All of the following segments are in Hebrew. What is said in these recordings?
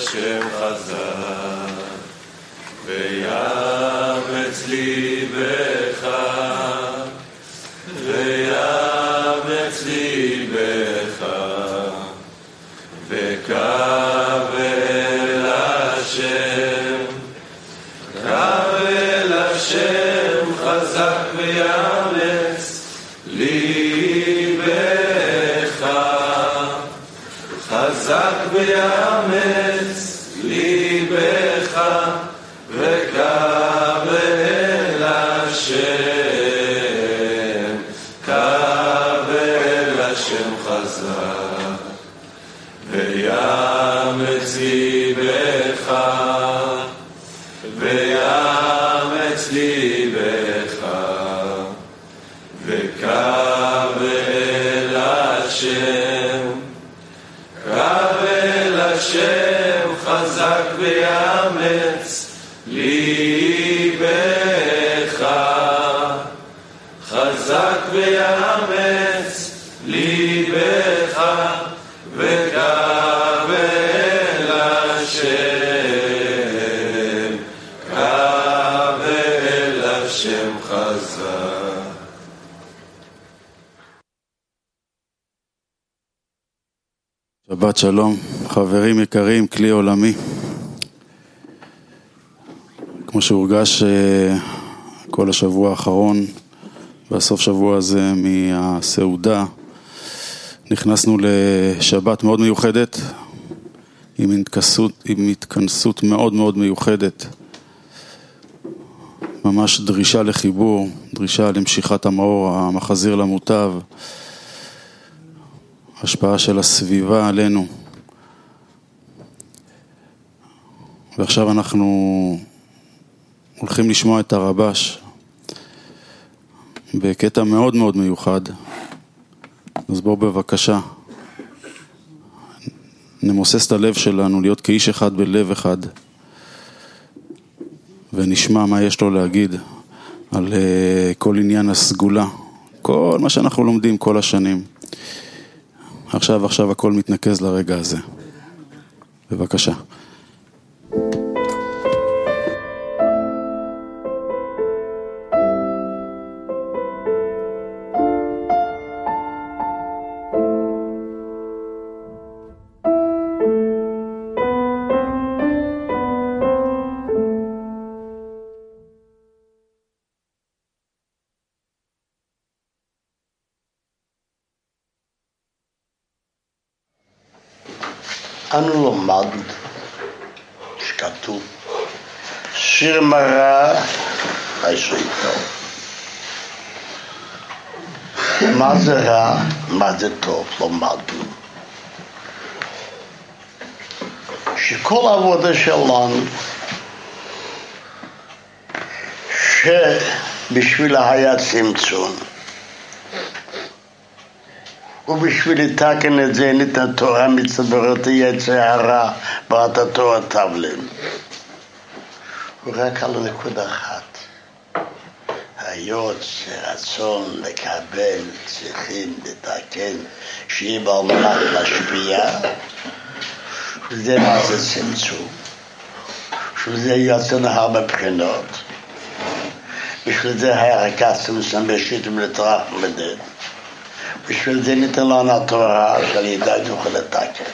השם חזק, ויאמץ ליבך, ויאמץ ליבך, וקו אל השם, קו אל השם חזק ויאמץ ליבך, חזק ויאמץ השם חזק. שבת שלום, חברים יקרים, כלי עולמי. כמו שהורגש אה, כל השבוע האחרון והסוף שבוע הזה מהסעודה, נכנסנו לשבת מאוד מיוחדת, עם התכנסות, עם התכנסות מאוד מאוד מיוחדת. ממש דרישה לחיבור, דרישה למשיכת המאור, המחזיר למוטב. השפעה של הסביבה עלינו. ועכשיו אנחנו הולכים לשמוע את הרבש בקטע מאוד מאוד מיוחד. אז בואו בבקשה נמוסס את הלב שלנו להיות כאיש אחד בלב אחד ונשמע מה יש לו להגיד על uh, כל עניין הסגולה, כל מה שאנחנו לומדים כל השנים. עכשיו, עכשיו הכל מתנקז לרגע הזה. בבקשה. אנו למדנו שכתוב שיר מרע עשה טוב. מה זה רע, מה זה טוב, למדנו. שכל העבודה שלנו שבשביל היה צמצום ובשביל לתקן את זה את התורה מצברות יצר הרע ואת התורה תבלם. רק על נקודה אחת. היות שרצון לקבל צריכים לתקן שיהיה מנת להשפיע וזה מה זה צמצום שזה יוצא הרבה בחינות בשביל זה היה רק הצמצום בשיתם לטרח מדד בשביל זה ניתן לנו התורה שעל ידה נוכל לתקן.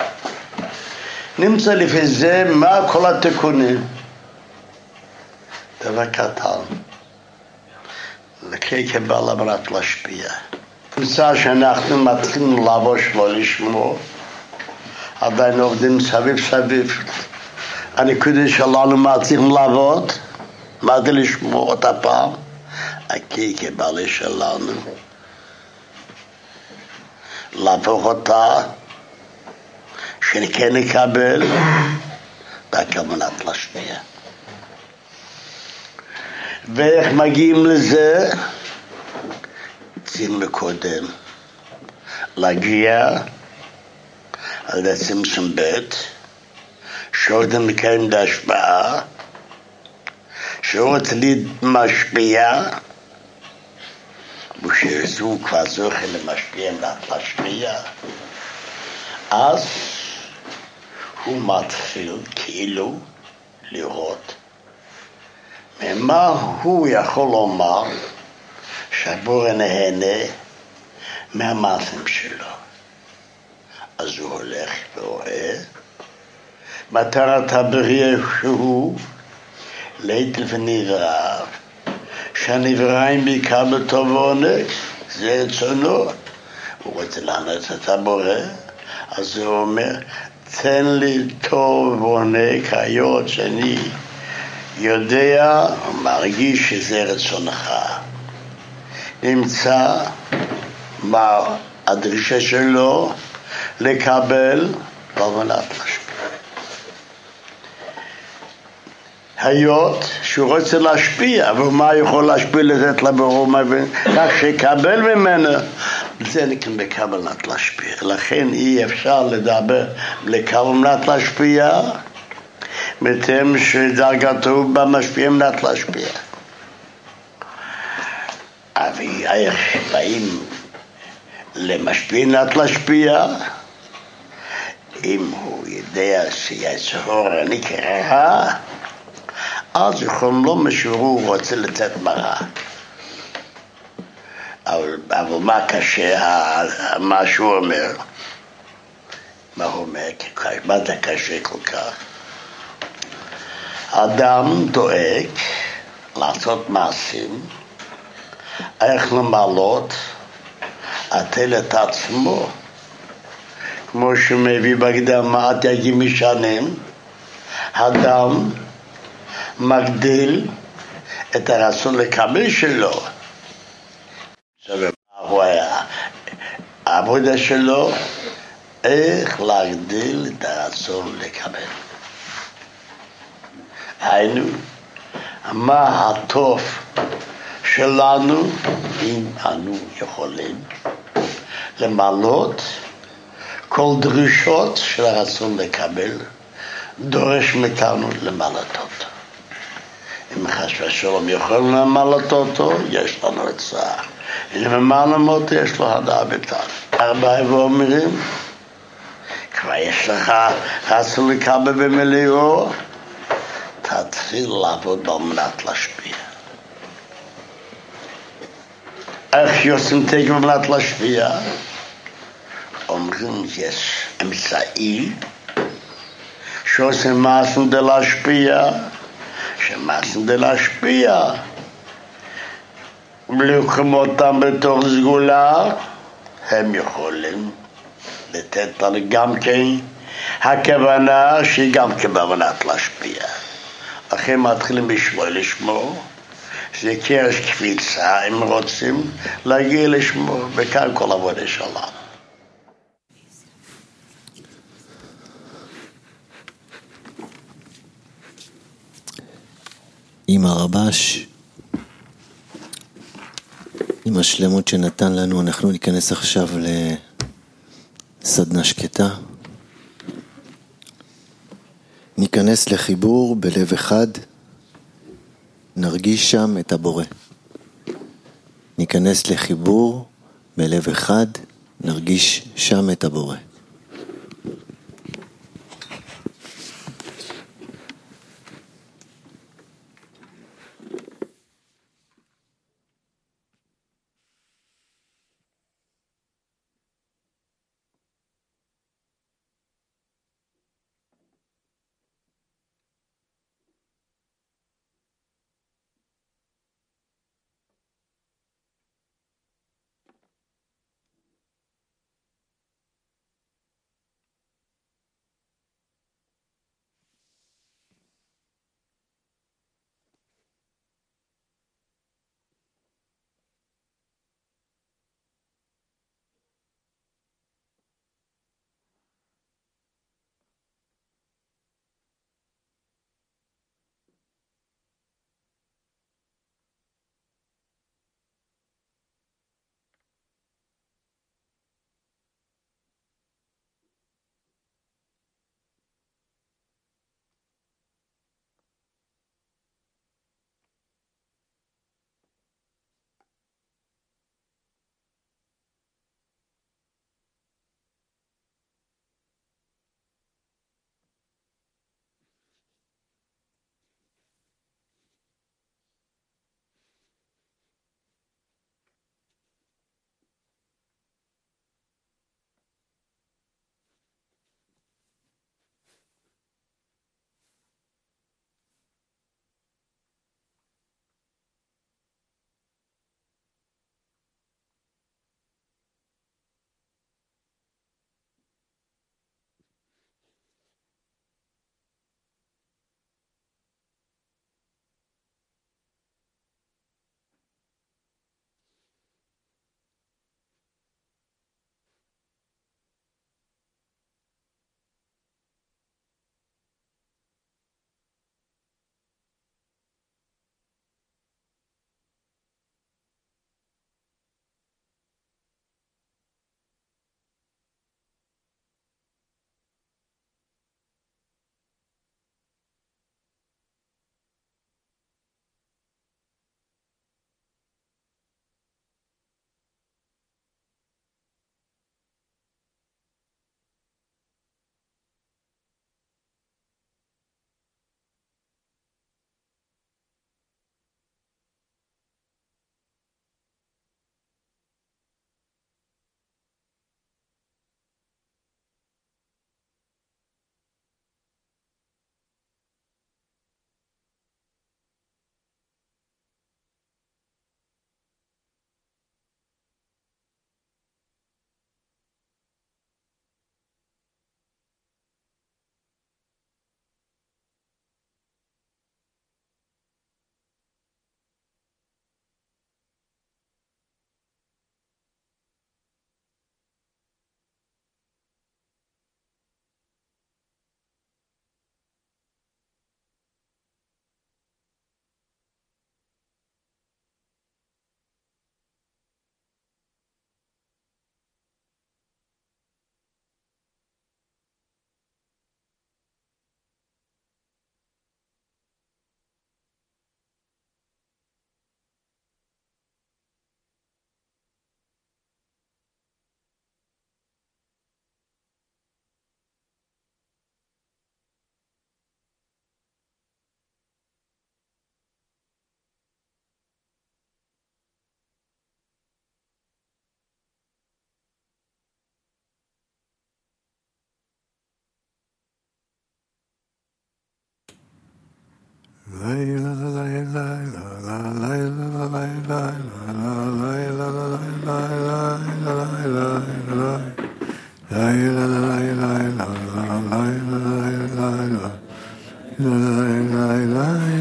נמצא לפי זה מה כל התיקונים. דבר קטן. לקרוא כבעל אמרת להשפיע. נמצא שאנחנו מתחילים לבוש לא לשמוע, עדיין עובדים סביב סביב. הנקודה שלנו מתחילים לעבוד, מה זה לשמוע אותה פעם? הקי כבעלי שלנו. להפוך אותה שכן נקבל רק על מנת להשפיע. ואיך מגיעים לזה? צריכים לקודם להגיע על ידי צמצום ב' שעוד מקיים את ההשפעה שהוא תליד משפיע ושזו כבר זוכה למשפיע להשפיע אז הוא מתחיל כאילו לראות ממה הוא יכול לומר שהבורא נהנה מהמעשים שלו. אז הוא הולך ורואה מטרת הבריאה שהוא ליטל ונברא, שהנבראים בעיקר בטוב ועונג, זה רצונו. הוא רוצה לענות את הבורא, אז הוא אומר, תן לי טוב ועונג היות שאני יודע, מרגיש שזה רצונך. נמצא מה הדרישה שלו לקבל על מנת היות שהוא רוצה להשפיע, ומה יכול להשפיע לתת לברור מבין, כך שיקבל ממנו, זה נקרא בכוונת להשפיע. לכן אי אפשר לדבר לכוונת להשפיע, בהתאם שדרגתו במשפיע מנת להשפיע. אבל איך באים למשפיע מנת להשפיע, אם הוא יודע שיצהור נקרא, אז יכולים לא משהו רוצה לתת מראה. אבל, אבל מה קשה, מה שהוא אומר? מה הוא אומר? מה זה קשה כל כך? אדם דואג לעשות מעשים, איך למעלות, עטל את עצמו, כמו שמביא בהקדמה דייגים משנים, אדם מגדיל את הרצון לקבל שלו. הוא היה? העבודה שלו, איך להגדיל את הרצון לקבל. היינו, מה הטוב שלנו אם אנו יכולים למלות כל דרישות של הרצון לקבל, דורש מאיתנו למלאת אותו. אם חס ושלום יכולים למלאת אותו, יש לנו צער. אם ממלאים אותו, יש לו הדעה בטעם. ארבעה ואומרים, כבר יש לך רצון לקבל במליאו, תתחיל לעבוד על מנת להשפיע. איך יוצאים תקן על מנת להשפיע? אומרים יש אמצעי שעושים מעשים כדי שמעשים כדי להשפיע, לוקחים אותם בתוך סגולה, הם יכולים לתת לנו גם כן הכוונה שהיא גם כוונת להשפיע. לכן מתחילים לשמוע לשמור, זה קרש קפיצה, אם רוצים להגיע לשמור, וכאן כל עבודה שלנו. עם הרבש, עם השלמות שנתן לנו, אנחנו ניכנס עכשיו לסדנה שקטה. ניכנס לחיבור בלב אחד, נרגיש שם את הבורא. ניכנס לחיבור בלב אחד, נרגיש שם את הבורא.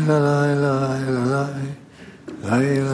la la la la